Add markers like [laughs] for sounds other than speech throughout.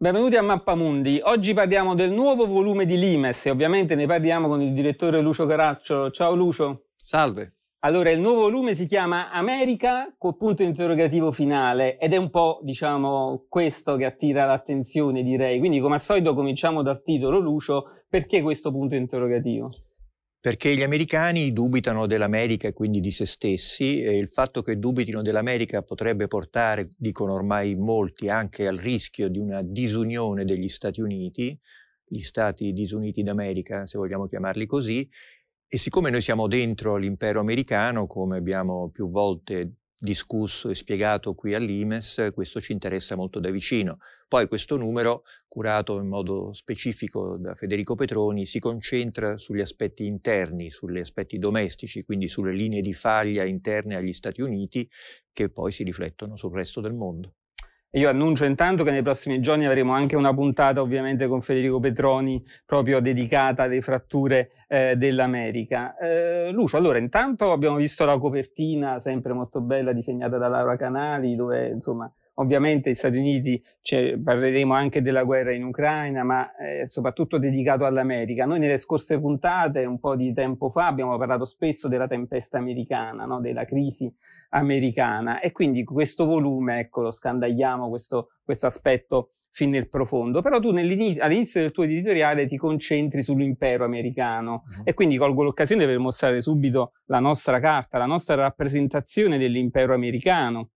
Benvenuti a Mappamundi. Oggi parliamo del nuovo volume di Limes e ovviamente ne parliamo con il direttore Lucio Caraccio. Ciao Lucio. Salve. Allora, il nuovo volume si chiama America col punto interrogativo finale ed è un po', diciamo, questo che attira l'attenzione, direi. Quindi, come al solito, cominciamo dal titolo, Lucio. Perché questo punto interrogativo? Perché gli americani dubitano dell'America e quindi di se stessi e il fatto che dubitino dell'America potrebbe portare, dicono ormai molti, anche al rischio di una disunione degli Stati Uniti, gli Stati disuniti d'America, se vogliamo chiamarli così, e siccome noi siamo dentro l'impero americano, come abbiamo più volte discusso e spiegato qui all'IMES, questo ci interessa molto da vicino. Poi questo numero, curato in modo specifico da Federico Petroni, si concentra sugli aspetti interni, sugli aspetti domestici, quindi sulle linee di faglia interne agli Stati Uniti, che poi si riflettono sul resto del mondo. Io annuncio intanto che nei prossimi giorni avremo anche una puntata ovviamente con Federico Petroni proprio dedicata alle fratture eh, dell'America. Eh, Lucio, allora intanto abbiamo visto la copertina sempre molto bella disegnata da Laura Canali dove insomma Ovviamente gli Stati Uniti, cioè, parleremo anche della guerra in Ucraina, ma eh, soprattutto dedicato all'America. Noi nelle scorse puntate, un po' di tempo fa, abbiamo parlato spesso della tempesta americana, no? della crisi americana e quindi questo volume, ecco, lo scandagliamo questo, questo aspetto fin nel profondo, però tu all'inizio del tuo editoriale ti concentri sull'impero americano uh-huh. e quindi colgo l'occasione per mostrare subito la nostra carta, la nostra rappresentazione dell'impero americano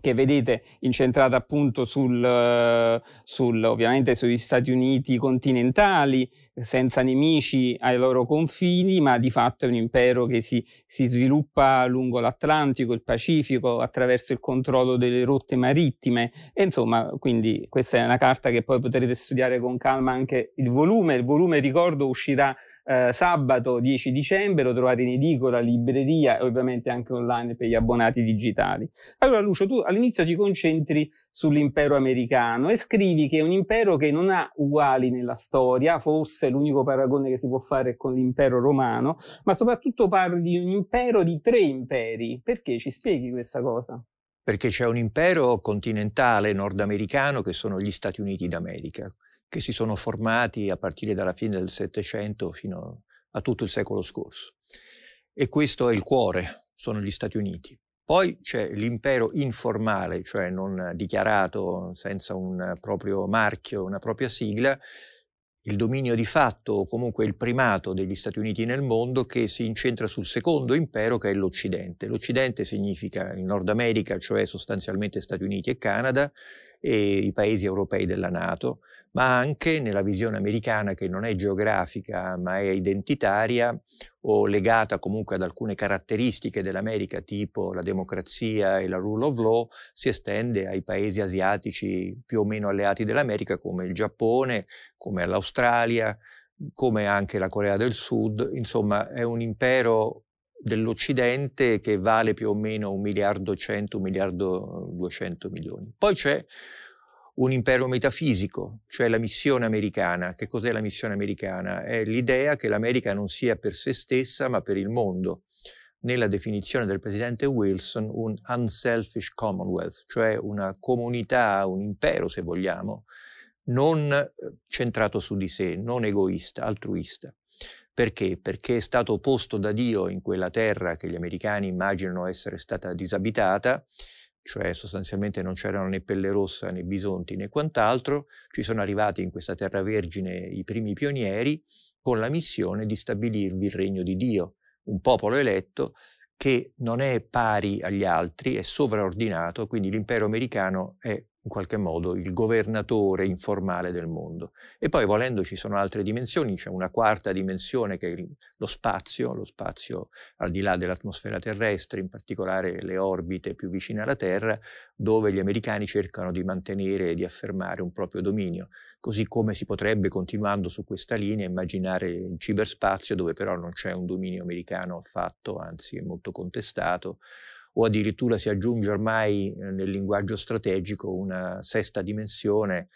che vedete incentrata appunto sul, sul, ovviamente sugli Stati Uniti continentali, senza nemici ai loro confini, ma di fatto è un impero che si, si sviluppa lungo l'Atlantico, il Pacifico, attraverso il controllo delle rotte marittime. E insomma, quindi questa è una carta che poi potrete studiare con calma anche il volume. Il volume, ricordo, uscirà eh, sabato 10 dicembre, lo trovate in edicola, libreria e ovviamente anche online per gli abbonati digitali. Allora Lucio, tu all'inizio ti concentri sull'impero americano e scrivi che è un impero che non ha uguali nella storia, forse l'unico paragone che si può fare è con l'impero romano, ma soprattutto parli di un impero di tre imperi. Perché ci spieghi questa cosa? Perché c'è un impero continentale nordamericano che sono gli Stati Uniti d'America che si sono formati a partire dalla fine del Settecento fino a tutto il secolo scorso. E questo è il cuore, sono gli Stati Uniti. Poi c'è l'impero informale, cioè non dichiarato senza un proprio marchio, una propria sigla, il dominio di fatto o comunque il primato degli Stati Uniti nel mondo che si incentra sul secondo impero che è l'Occidente. L'Occidente significa il Nord America, cioè sostanzialmente Stati Uniti e Canada, e i paesi europei della Nato, ma anche nella visione americana che non è geografica ma è identitaria o legata comunque ad alcune caratteristiche dell'America tipo la democrazia e la rule of law, si estende ai paesi asiatici più o meno alleati dell'America come il Giappone, come l'Australia, come anche la Corea del Sud, insomma è un impero dell'Occidente che vale più o meno un miliardo cento, un miliardo duecento milioni. Poi c'è un impero metafisico, cioè la missione americana. Che cos'è la missione americana? È l'idea che l'America non sia per se stessa, ma per il mondo. Nella definizione del presidente Wilson, un unselfish commonwealth, cioè una comunità, un impero, se vogliamo, non eh, centrato su di sé, non egoista, altruista. Perché? Perché è stato posto da Dio in quella terra che gli americani immaginano essere stata disabitata cioè sostanzialmente non c'erano né pelle rossa né bisonti né quant'altro, ci sono arrivati in questa terra vergine i primi pionieri con la missione di stabilirvi il regno di Dio, un popolo eletto che non è pari agli altri, è sovraordinato, quindi l'impero americano è in qualche modo il governatore informale del mondo. E poi volendo ci sono altre dimensioni, c'è una quarta dimensione che è lo spazio, lo spazio al di là dell'atmosfera terrestre, in particolare le orbite più vicine alla Terra, dove gli americani cercano di mantenere e di affermare un proprio dominio, così come si potrebbe, continuando su questa linea, immaginare il ciberspazio, dove però non c'è un dominio americano affatto, anzi è molto contestato, o addirittura si aggiunge ormai eh, nel linguaggio strategico una sesta dimensione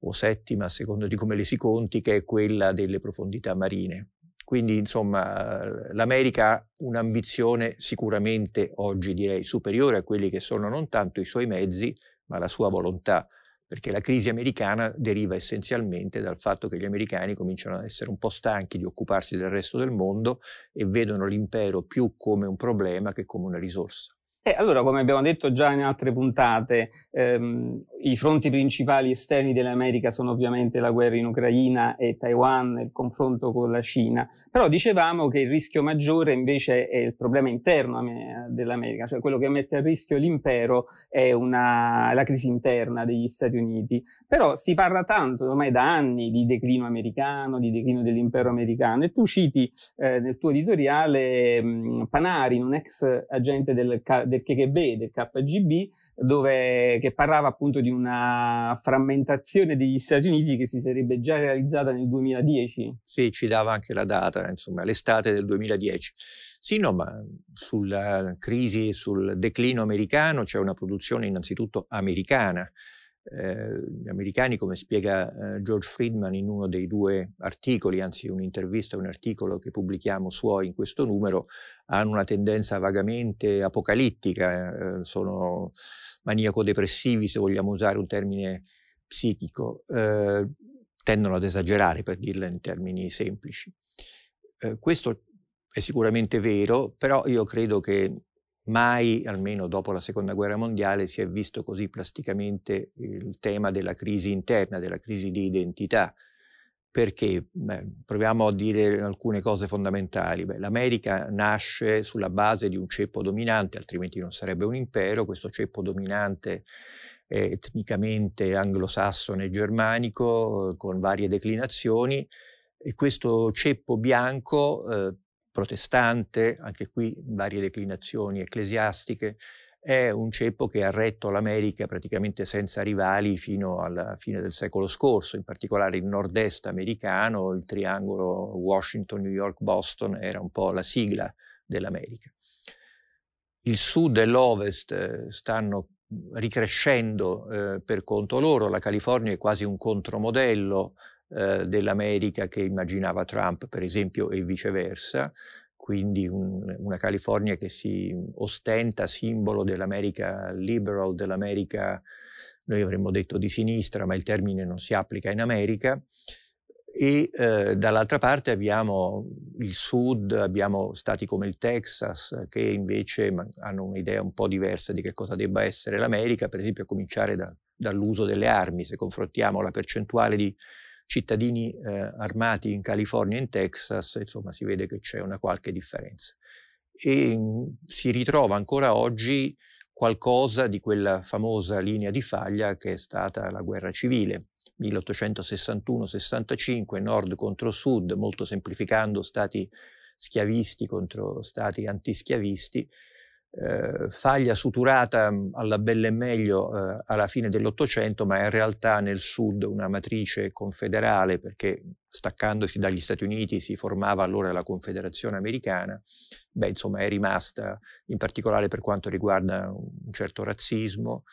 o settima, a seconda di come le si conti, che è quella delle profondità marine. Quindi, insomma, l'America ha un'ambizione sicuramente oggi direi superiore a quelli che sono non tanto i suoi mezzi, ma la sua volontà perché la crisi americana deriva essenzialmente dal fatto che gli americani cominciano ad essere un po' stanchi di occuparsi del resto del mondo e vedono l'impero più come un problema che come una risorsa. E allora, come abbiamo detto già in altre puntate, ehm, i fronti principali esterni dell'America sono ovviamente la guerra in Ucraina e Taiwan, il confronto con la Cina, però dicevamo che il rischio maggiore invece è il problema interno dell'America, cioè quello che mette a rischio l'impero è una, la crisi interna degli Stati Uniti. Però si parla tanto ormai da anni di declino americano, di declino dell'impero americano e tu citi eh, nel tuo editoriale mh, Panarin, un ex agente del, del KGB, del KGB, dove, che parlava appunto di una frammentazione degli Stati Uniti che si sarebbe già realizzata nel 2010. Sì, ci dava anche la data, insomma, l'estate del 2010. Sì, no, ma sulla crisi, sul declino americano c'è una produzione innanzitutto americana eh, gli americani, come spiega eh, George Friedman in uno dei due articoli, anzi un'intervista, un articolo che pubblichiamo suoi in questo numero, hanno una tendenza vagamente apocalittica, eh, sono maniaco-depressivi, se vogliamo usare un termine psichico, eh, tendono ad esagerare per dirla in termini semplici. Eh, questo è sicuramente vero, però io credo che Mai, almeno dopo la seconda guerra mondiale, si è visto così plasticamente il tema della crisi interna, della crisi di identità. Perché? Beh, proviamo a dire alcune cose fondamentali. Beh, L'America nasce sulla base di un ceppo dominante, altrimenti non sarebbe un impero. Questo ceppo dominante è etnicamente anglosassone e germanico, con varie declinazioni, e questo ceppo bianco eh, protestante, anche qui varie declinazioni ecclesiastiche, è un ceppo che ha retto l'America praticamente senza rivali fino alla fine del secolo scorso, in particolare il nord-est americano, il triangolo Washington, New York, Boston era un po' la sigla dell'America. Il sud e l'ovest eh, stanno ricrescendo eh, per conto loro, la California è quasi un contromodello eh, dell'America che immaginava Trump, per esempio, e viceversa, quindi un, una California che si ostenta simbolo dell'America liberal, dell'America, noi avremmo detto di sinistra, ma il termine non si applica in America, e eh, dall'altra parte abbiamo il sud, abbiamo stati come il Texas che invece hanno un'idea un po' diversa di che cosa debba essere l'America, per esempio a cominciare da, dall'uso delle armi, se confrontiamo la percentuale di cittadini eh, armati in California e in Texas, insomma si vede che c'è una qualche differenza. E mh, mm, si ritrova ancora oggi qualcosa di quella famosa linea di faglia che è stata la guerra civile, 1861-65, nord contro sud, molto semplificando stati schiavisti contro stati antischiavisti, eh, faglia suturata mm, alla bella e meglio eh, alla fine dell'Ottocento, ma in realtà nel sud una matrice confederale, perché staccandosi dagli Stati Uniti si formava allora la Confederazione Americana, beh, insomma è rimasta, in particolare per quanto riguarda un certo razzismo,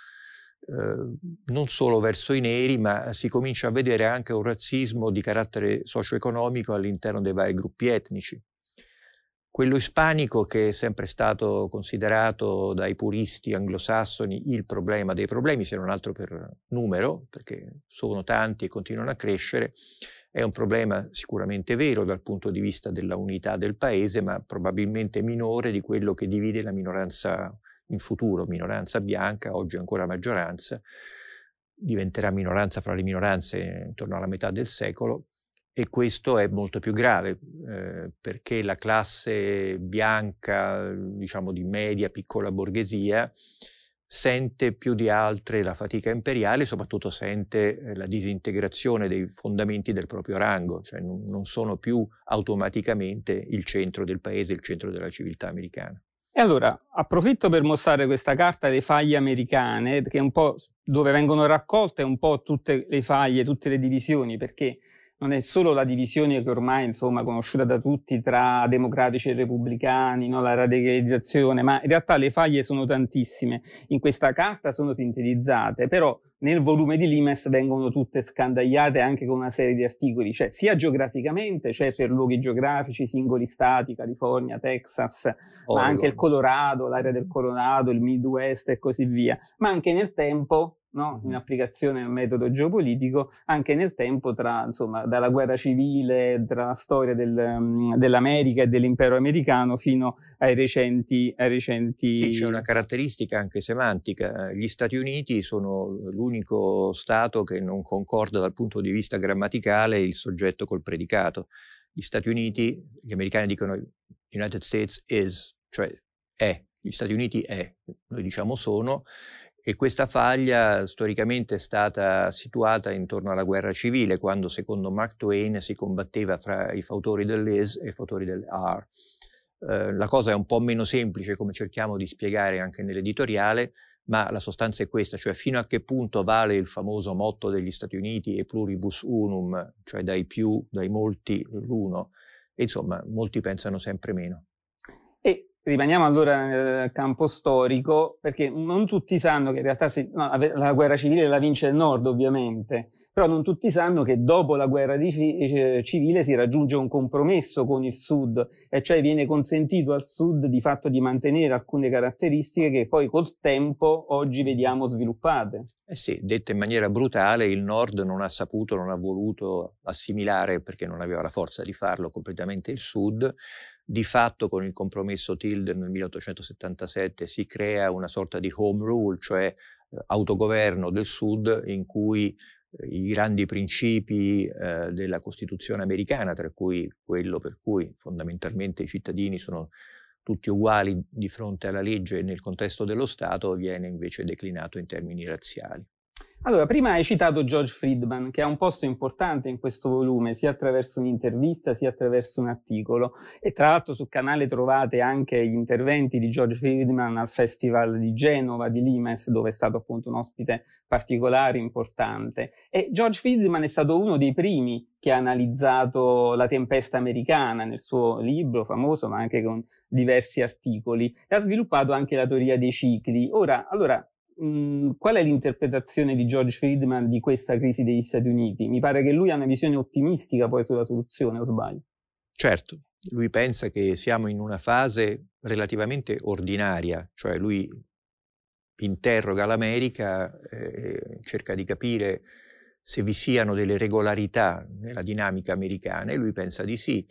eh, non solo verso i neri, ma si comincia a vedere anche un razzismo di carattere socio-economico all'interno dei vari gruppi etnici. Quello ispanico che è sempre stato considerato dai puristi anglosassoni il problema dei problemi, se non altro per numero, perché sono tanti e continuano a crescere, è un problema sicuramente vero dal punto di vista della unità del paese, ma probabilmente minore di quello che divide la minoranza in futuro, minoranza bianca, oggi ancora maggioranza, diventerà minoranza fra le minoranze intorno alla metà del secolo, e questo è molto più grave eh, perché la classe bianca, diciamo di media, piccola borghesia, sente più di altre la fatica imperiale, soprattutto sente eh, la disintegrazione dei fondamenti del proprio rango, cioè non, non sono più automaticamente il centro del paese, il centro della civiltà americana. E allora approfitto per mostrare questa carta delle faglie americane, che è un po' dove vengono raccolte un po' tutte le faglie, tutte le divisioni, perché non è solo la divisione che ormai insomma conosciuta da tutti tra democratici e repubblicani, no? la radicalizzazione, ma in realtà le faglie sono tantissime. In questa carta sono sintetizzate, però nel volume di Limes vengono tutte scandagliate anche con una serie di articoli, cioè sia geograficamente, cioè per luoghi geografici, singoli stati, California, Texas, Oregon. ma anche il Colorado, l'area del Colorado, il Midwest e così via, ma anche nel tempo no? in applicazione al metodo geopolitico anche nel tempo tra, insomma, dalla guerra civile, tra la storia del, um, dell'America e dell'impero americano fino ai recenti... Ai recenti... Sì, c'è una caratteristica anche semantica. Gli Stati Uniti sono l'unico Stato che non concorda dal punto di vista grammaticale il soggetto col predicato. Gli Stati Uniti, gli americani dicono United States is, cioè è, gli Stati Uniti è, noi diciamo sono, e questa faglia storicamente è stata situata intorno alla guerra civile, quando secondo Mark Twain si combatteva fra i fautori dell'ES e i fautori dell'AR. Eh, la cosa è un po' meno semplice, come cerchiamo di spiegare anche nell'editoriale, ma la sostanza è questa, cioè fino a che punto vale il famoso motto degli Stati Uniti e pluribus unum, cioè dai più, dai molti l'uno. Insomma, molti pensano sempre meno. E rimaniamo allora nel campo storico, perché non tutti sanno che in realtà si, no, la guerra civile la vince il nord, ovviamente, però non tutti sanno che dopo la guerra di, civile si raggiunge un compromesso con il sud, e cioè viene consentito al sud di fatto di mantenere alcune caratteristiche che poi col tempo oggi vediamo sviluppate. Eh sì, detta in maniera brutale, il nord non ha saputo, non ha voluto assimilare, perché non aveva la forza di farlo completamente il sud, di fatto con il compromesso Tilden nel 1877 si crea una sorta di home rule, cioè eh, autogoverno del Sud in cui eh, i grandi principi eh, della Costituzione americana, tra cui quello per cui fondamentalmente i cittadini sono tutti uguali di fronte alla legge nel contesto dello Stato, viene invece declinato in termini razziali. Allora, prima hai citato George Friedman, che ha un posto importante in questo volume, sia attraverso un'intervista sia attraverso un articolo. E tra l'altro sul canale trovate anche gli interventi di George Friedman al Festival di Genova, di Limes, dove è stato appunto un ospite particolare, importante. E George Friedman è stato uno dei primi che ha analizzato la tempesta americana nel suo libro famoso, ma anche con diversi articoli, e ha sviluppato anche la teoria dei cicli. Ora, allora, mh, qual è l'interpretazione di George Friedman di questa crisi degli Stati Uniti? Mi pare che lui ha una visione ottimistica poi sulla soluzione, o sbaglio? Certo, lui pensa che siamo in una fase relativamente ordinaria, cioè lui interroga l'America, eh, cerca di capire se vi siano delle regolarità nella dinamica americana e lui pensa di sì.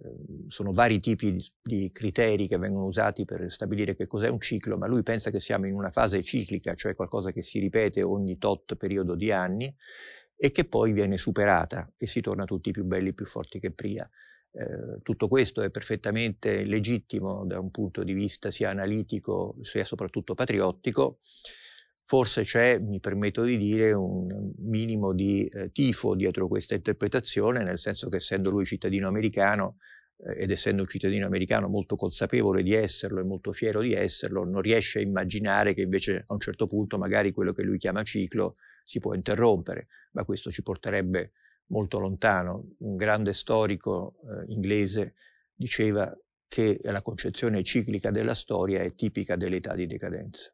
Ehm, sono vari tipi di criteri che vengono usati per stabilire che cos'è un ciclo, ma lui pensa che siamo in una fase ciclica, cioè qualcosa che si ripete ogni tot periodo di anni e che poi viene superata e si torna tutti più belli, più forti che prima. Eh, tutto questo è perfettamente legittimo da un punto di vista sia analitico sia soprattutto patriottico. Forse c'è, mi permetto di dire, un minimo di eh, tifo dietro questa interpretazione, nel senso che essendo lui cittadino americano eh, ed essendo un cittadino americano molto consapevole di esserlo e molto fiero di esserlo, non riesce a immaginare che invece a un certo punto magari quello che lui chiama ciclo si può interrompere, ma questo ci porterebbe molto lontano. Un grande storico eh, inglese diceva che la concezione ciclica della storia è tipica dell'età di decadenza.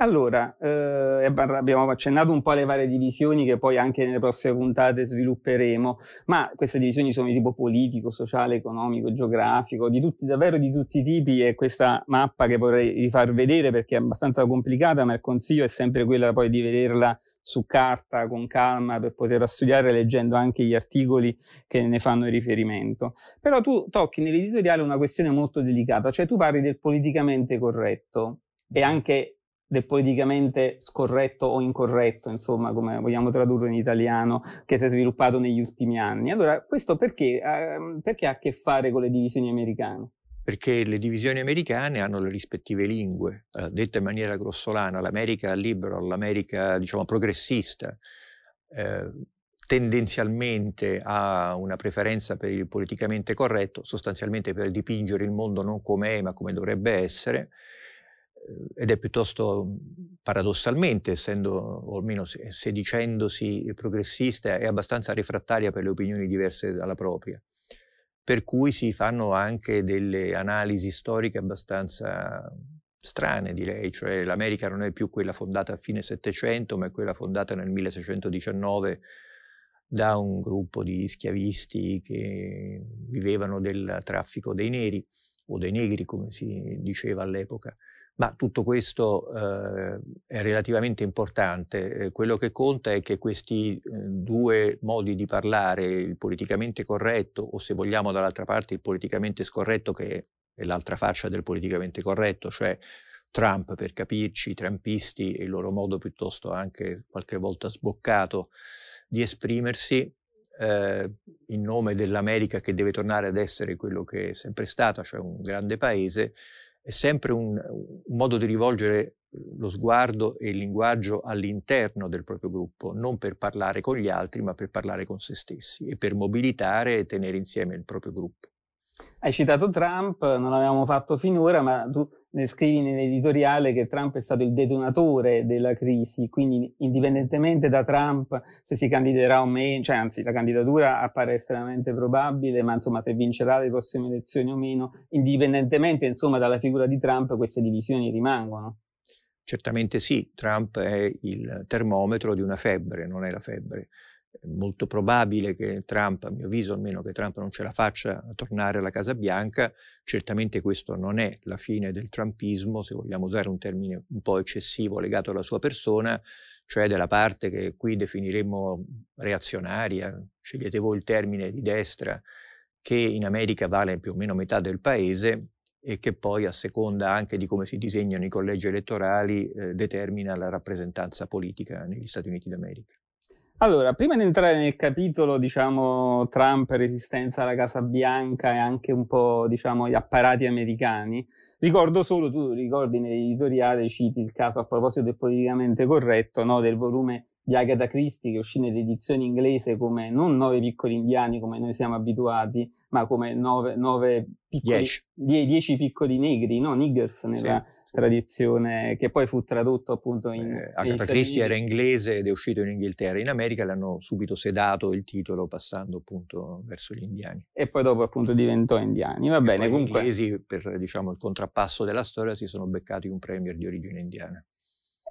Allora, eh, abbiamo accennato un po' alle varie divisioni che poi anche nelle prossime puntate svilupperemo, ma queste divisioni sono di tipo politico, sociale, economico, geografico, di tutti, davvero di tutti i tipi e questa mappa che vorrei rifar vedere perché è abbastanza complicata, ma il consiglio è sempre quella poi di vederla su carta con calma per poterla studiare leggendo anche gli articoli che ne fanno riferimento. Però tu tocchi nell'editoriale una questione molto delicata, cioè tu parli del politicamente corretto e anche del politicamente scorretto o incorretto, insomma, come vogliamo tradurre in italiano, che si è sviluppato negli ultimi anni. Allora, questo perché, eh, perché ha a che fare con le divisioni americane? Perché le divisioni americane hanno le rispettive lingue, eh, detta in maniera grossolana, l'America liberal, l'America, diciamo, progressista, eh, tendenzialmente ha una preferenza per il politicamente corretto, sostanzialmente per dipingere il mondo non come è, ma come dovrebbe essere, ed è piuttosto mhmm, paradossalmente, essendo, o almeno se, se dicendosi progressista, è abbastanza refrattaria per le opinioni diverse dalla propria. Per cui si fanno anche delle analisi storiche abbastanza strane direi, cioè l'America non è più quella fondata a fine Settecento, ma è quella fondata nel 1619 da un gruppo di schiavisti che vivevano del traffico dei neri o dei negri, come si diceva all'epoca. Ma tutto questo eh, è relativamente importante. Eh, quello che conta è che questi eh, due modi di parlare, il politicamente corretto o se vogliamo dall'altra parte il politicamente scorretto, che è l'altra faccia del politicamente corretto, cioè Trump per capirci, i trumpisti e il loro modo piuttosto anche qualche volta sboccato di esprimersi eh, in nome dell'America che deve tornare ad essere quello che è sempre stata, cioè un grande paese, è sempre un, un modo di rivolgere lo sguardo e il linguaggio all'interno del proprio gruppo, non per parlare con gli altri, ma per parlare con se stessi e per mobilitare e tenere insieme il proprio gruppo. Hai citato Trump, non l'avevamo fatto finora, ma tu scrivi nell'editoriale che Trump è stato il detonatore della crisi, quindi indipendentemente da Trump se si candiderà o meno, cioè anzi la candidatura appare estremamente probabile, ma insomma se vincerà le prossime elezioni o meno, indipendentemente insomma dalla figura di Trump queste divisioni rimangono. Certamente sì, Trump è il termometro di una febbre, non è la febbre molto probabile che Trump, a mio avviso almeno che Trump non ce la faccia a tornare alla Casa Bianca, certamente questo non è la fine del trumpismo, se vogliamo usare un termine un po' eccessivo legato alla sua persona, cioè della parte che qui definiremmo reazionaria, scegliete voi il termine di destra, che in America vale più o meno metà del paese e che poi a seconda anche di come si disegnano i collegi elettorali eh, determina la rappresentanza politica negli Stati Uniti d'America. Allora, prima di entrare nel capitolo, diciamo, Trump, resistenza alla Casa Bianca e anche un po', diciamo, gli apparati americani, ricordo solo, tu ricordi nell'editoriale, citi il caso a proposito del politicamente corretto, no, del volume di Agatha Christie che uscì nell'edizione inglese come non nove piccoli indiani come noi siamo abituati, ma come nove, nove piccoli, dieci. Die, dieci piccoli negri, no, niggers nella... Sì tradizione che poi fu tradotto appunto in... Eh, Agatha Christie era inglese ed è uscito in Inghilterra. In America l'hanno subito sedato il titolo passando appunto verso gli indiani. E poi dopo appunto diventò indiani. Va bene, comunque... Gli inglesi per diciamo il contrappasso della storia si sono beccati un premier di origine indiana.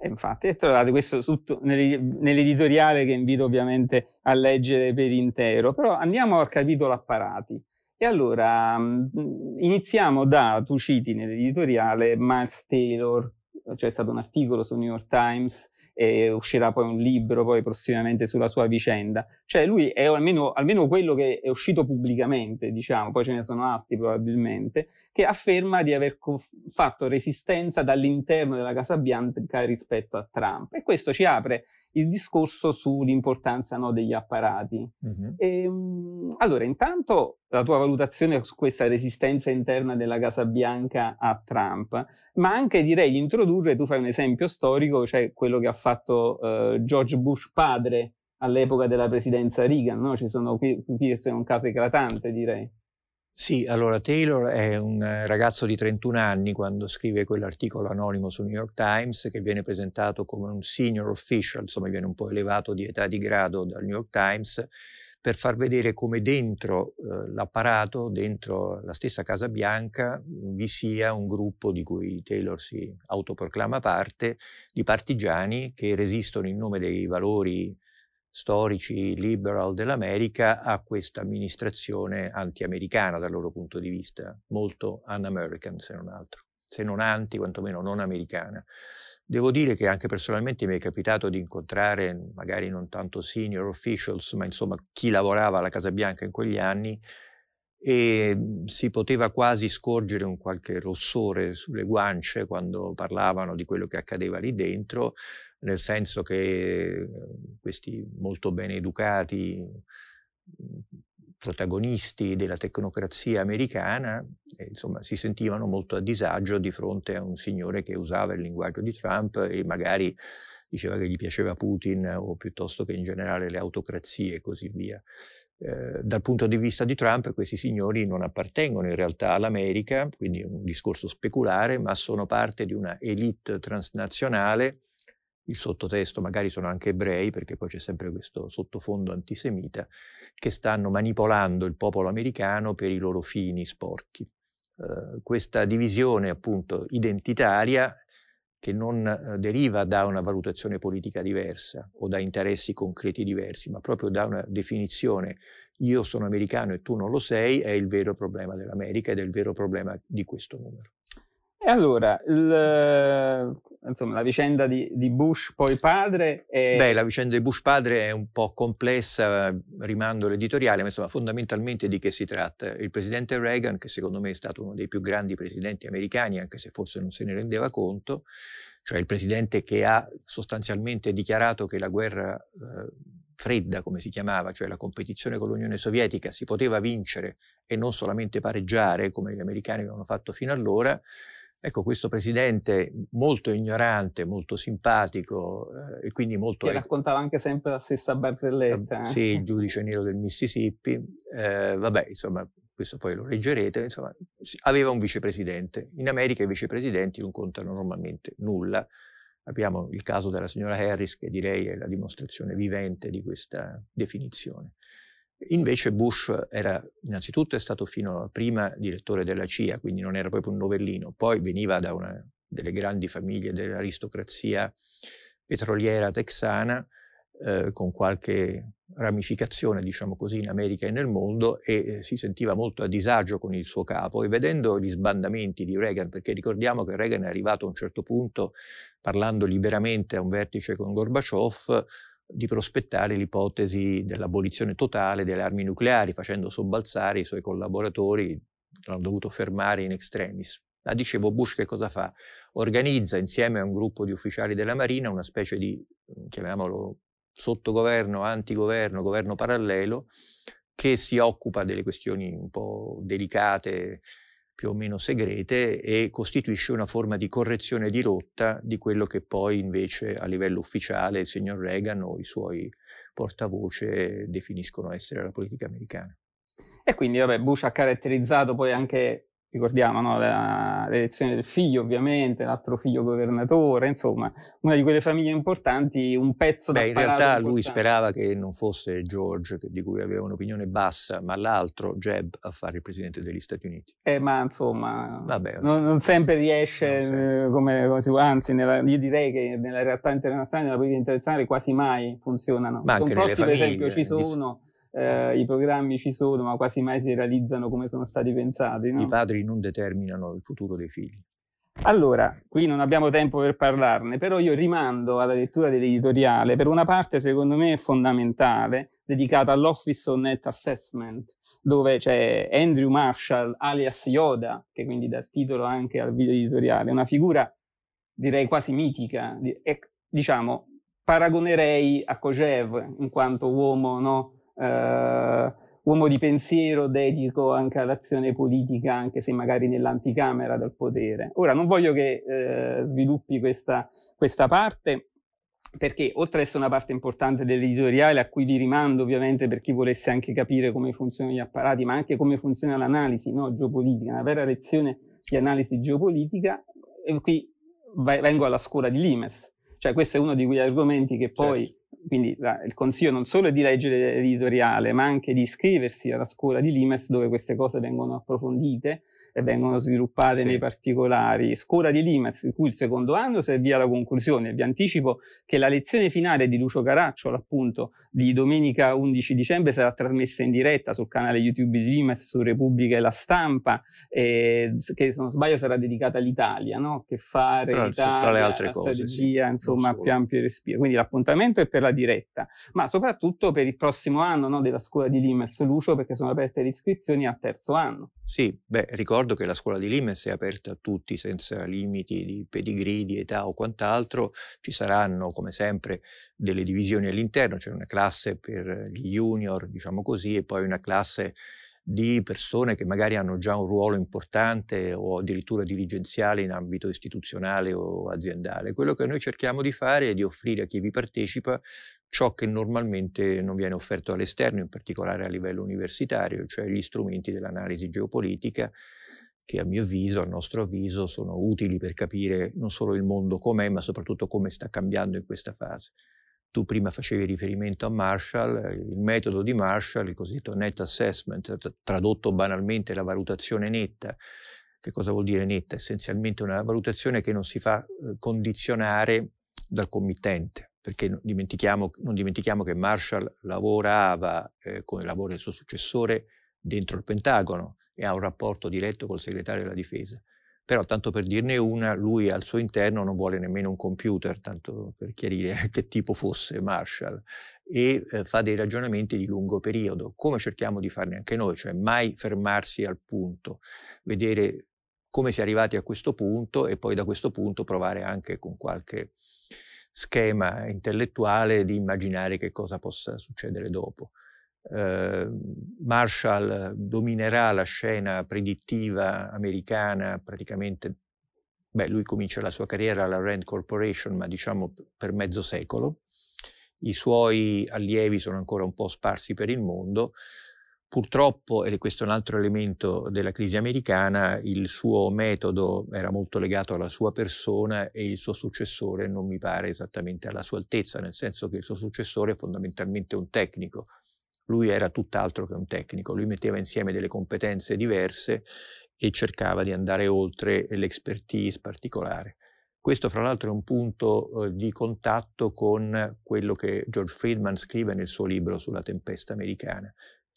E infatti, trovate questo tutto nell'editoriale che invito ovviamente a leggere per intero. Però andiamo al capitolo apparati. E allora mm, iniziamo da, tu citi nell'editoriale, Miles Taylor, c'è cioè stato un articolo su New York Times e uscirà poi un libro poi prossimamente sulla sua vicenda. Cioè lui è almeno, almeno quello che è uscito pubblicamente, diciamo, poi ce ne sono altri probabilmente, che afferma di aver fatto resistenza dall'interno della Casa Bianca rispetto a Trump. E questo ci apre il discorso sull'importanza no, degli apparati. Mm-hmm. E, allora, intanto la tua valutazione su questa resistenza interna della Casa Bianca a Trump, ma anche direi di introdurre, tu fai un esempio storico, cioè quello che ha fatto uh, George Bush padre all'epoca della presidenza Reagan, no? Ci sono qui, qui è un caso eclatante, direi. Sì, allora Taylor è un ragazzo di 31 anni quando scrive quell'articolo anonimo su New York Times che viene presentato come un senior official, insomma viene un po' elevato di età di grado dal New York Times per far vedere come dentro eh, l'apparato, dentro la stessa Casa Bianca, vi sia un gruppo di cui Taylor si autoproclama parte, di partigiani che resistono in nome dei valori storici liberal dell'America a questa amministrazione anti-americana dal loro punto di vista, molto un-American se non altro, se non anti, quantomeno non americana. Devo dire che anche personalmente mi è capitato di incontrare magari non tanto senior officials, ma insomma chi lavorava alla Casa Bianca in quegli anni e si poteva quasi scorgere un qualche rossore sulle guance quando parlavano di quello che accadeva lì dentro, nel senso che mhmm, questi molto ben educati mhmm, protagonisti della tecnocrazia americana eh, insomma, si sentivano molto a disagio di fronte a un signore che usava il linguaggio di Trump e magari diceva che gli piaceva Putin o piuttosto che in generale le autocrazie e così via. Eh, dal punto di vista di Trump questi signori non appartengono in realtà all'America, quindi è un discorso speculare, ma sono parte di una elite transnazionale il sottotesto magari sono anche ebrei, perché poi c'è sempre questo sottofondo antisemita, che stanno manipolando il popolo americano per i loro fini sporchi. eh, questa divisione appunto identitaria che non eh, deriva da una valutazione politica diversa o da interessi concreti diversi, ma proprio da una definizione io sono americano e tu non lo sei, è il vero problema dell'America ed è il vero problema di questo numero. E allora, il, insomma, la vicenda di, di, Bush poi padre è... Beh, la vicenda di Bush padre è un po' complessa, rimando l'editoriale, ma insomma, fondamentalmente di che si tratta? Il presidente Reagan, che secondo me è stato uno dei più grandi presidenti americani, anche se forse non se ne rendeva conto, cioè il presidente che ha sostanzialmente dichiarato che la guerra eh, fredda, come si chiamava, cioè la competizione con l'Unione Sovietica, si poteva vincere e non solamente pareggiare, come gli americani avevano fatto fino allora, Ecco, questo presidente molto ignorante, molto simpatico eh, e quindi molto... Che raccontava anche sempre la stessa barzelletta. Eh, sì, il giudice nero del Mississippi. Eh, vabbè, insomma, questo poi lo leggerete. Insomma, aveva un vicepresidente. In America i vicepresidenti non contano normalmente nulla. Abbiamo il caso della signora Harris, che direi è la dimostrazione vivente di questa definizione. Invece Bush era, innanzitutto è stato fino a prima direttore della CIA, quindi non era proprio un novellino, poi veniva da una delle grandi famiglie dell'aristocrazia petroliera texana, eh, con qualche ramificazione, diciamo così, in America e nel mondo e eh, si sentiva molto a disagio con il suo capo. E vedendo gli sbandamenti di Reagan, perché ricordiamo che Reagan è arrivato a un certo punto parlando liberamente a un vertice con Gorbaciov, di prospettare l'ipotesi dell'abolizione totale delle armi nucleari, facendo sobbalzare i suoi collaboratori, l'hanno dovuto fermare in extremis. Ma dicevo, Bush che cosa fa? Organizza insieme a un gruppo di ufficiali della Marina una specie di, chiamiamolo, sottogoverno, antigoverno, governo parallelo, che si occupa delle questioni un po' delicate più o meno segrete e costituisce una forma di correzione di rotta di quello che poi invece a livello ufficiale il signor Reagan o i suoi portavoce definiscono essere la politica americana. E quindi vabbè, Bush ha caratterizzato poi anche ricordiamo no, l'elezione del figlio ovviamente, l'altro figlio governatore, insomma una di quelle famiglie importanti, un pezzo Beh, in realtà importante. lui sperava che non fosse George, di cui aveva un'opinione bassa, ma l'altro, Jeb, a fare il presidente degli Stati Uniti. Eh, ma insomma, Vabbè, non, non, sempre riesce, non sempre. Eh, come, come, si può, anzi nella, io direi che nella realtà internazionale, nella politica internazionale quasi mai funzionano. Ma anche nelle famiglie. per esempio ci sono eh, i programmi ci sono, ma quasi mai si realizzano come sono stati pensati. No? I padri non determinano il futuro dei figli. Allora, qui non abbiamo tempo per parlarne, però io rimando alla lettura dell'editoriale per una parte secondo me fondamentale, dedicata all'Office on Net Assessment, dove c'è Andrew Marshall, alias Yoda, che quindi dà il titolo anche al video editoriale, una figura direi quasi mitica, e, diciamo, paragonerei a Kojev in quanto uomo no, eh, uomo di pensiero dedico anche all'azione politica, anche se magari nell'anticamera del potere. Ora, non voglio che eh, sviluppi questa, questa parte, perché oltre ad essere una parte importante dell'editoriale, a cui vi rimando ovviamente per chi volesse anche capire come funzionano gli apparati, ma anche come funziona l'analisi no, geopolitica, una vera lezione di analisi geopolitica, e qui vengo alla scuola di Limes. Cioè questo è uno di quegli argomenti che poi certo quindi la, il consiglio non solo è di leggere l'editoriale, ma anche di iscriversi alla scuola di Limes dove queste cose vengono approfondite e vengono sviluppate sì. nei particolari. Scuola di Limes, in cui il secondo anno si avvia alla conclusione. Vi anticipo che la lezione finale di Lucio Caracciolo, appunto, di domenica 11 dicembre sarà trasmessa in diretta sul canale YouTube di Limes, su Repubblica e la Stampa, e, che se non sbaglio sarà dedicata all'Italia, no? Che fare tra, l'Italia, fra le altre cose, strategia, sì, insomma, più ampio respiro. Quindi l'appuntamento è per la diretta, ma soprattutto per il prossimo anno no, della scuola di Limes Lucio, perché sono aperte le iscrizioni al terzo anno. Sì, beh, ricordo che la scuola di Limes è aperta a tutti senza limiti di pedigree, di età o quant'altro. Ci saranno, come sempre, delle divisioni all'interno, c'è una classe per gli junior, diciamo così, e poi una classe di persone che magari hanno già un ruolo importante o addirittura dirigenziale in ambito istituzionale o aziendale. Quello che noi cerchiamo di fare è di offrire a chi vi partecipa ciò che normalmente non viene offerto all'esterno, in particolare a livello universitario, cioè gli strumenti dell'analisi geopolitica che a mio avviso, a nostro avviso, sono utili per capire non solo il mondo com'è, ma soprattutto come sta cambiando in questa fase. Tu prima facevi riferimento a Marshall, il metodo di Marshall, il cosiddetto net assessment, tradotto banalmente la valutazione netta, Che cosa vuol dire netta? Essenzialmente una valutazione che non si fa eh, condizionare dal committente, perché non dimentichiamo, non dimentichiamo che Marshall lavorava eh, come lavora il suo successore dentro il Pentagono e ha un rapporto diretto col segretario della difesa. Però, tanto per dirne una, lui al suo interno non vuole nemmeno un computer, tanto per chiarire [laughs] che tipo fosse Marshall, e eh, fa dei ragionamenti di lungo periodo, come cerchiamo di farne anche noi, cioè mai fermarsi al punto, vedere come si è arrivati a questo punto e poi da questo punto provare anche con qualche schema intellettuale di immaginare che cosa possa succedere dopo. Uh, Marshall dominerà la scena predittiva americana praticamente, beh, lui comincia la sua carriera alla Rand Corporation, ma diciamo per mezzo secolo. I suoi allievi sono ancora un po' sparsi per il mondo. Purtroppo, e questo è un altro elemento della crisi americana, il suo metodo era molto legato alla sua persona e il suo successore non mi pare esattamente alla sua altezza, nel senso che il suo successore è fondamentalmente un tecnico, lui era tutt'altro che un tecnico, lui metteva insieme delle competenze diverse e cercava di andare oltre l'expertise particolare. Questo fra l'altro è un punto eh, di contatto con quello che George Friedman scrive nel suo libro sulla tempesta americana.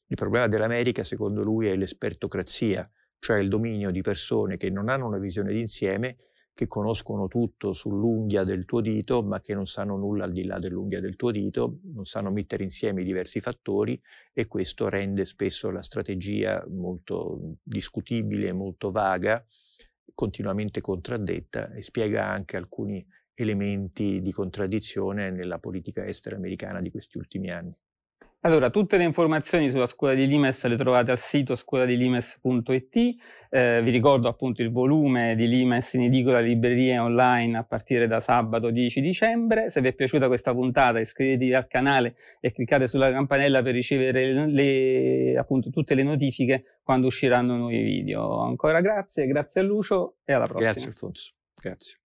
Il problema dell'America, secondo lui, è l'espertocrazia, cioè il dominio di persone che non hanno una visione d'insieme che conoscono tutto sull'unghia del tuo dito, ma che non sanno nulla al di là dell'unghia del tuo dito, non sanno mettere insieme i diversi fattori e questo rende spesso la strategia molto discutibile, molto vaga, continuamente contraddetta e spiega anche alcuni elementi di contraddizione nella politica estera americana di questi ultimi anni. Allora, tutte le informazioni sulla scuola di Limes le trovate al sito scuoladilimes.it. Eh, vi ricordo appunto il volume di Limes in edicola libreria online a partire da sabato 10 dicembre. Se vi è piaciuta questa puntata iscrivetevi al canale e cliccate sulla campanella per ricevere le, appunto tutte le notifiche quando usciranno nuovi video. Ancora grazie, grazie a Lucio e alla prossima. Grazie Alfonso, grazie.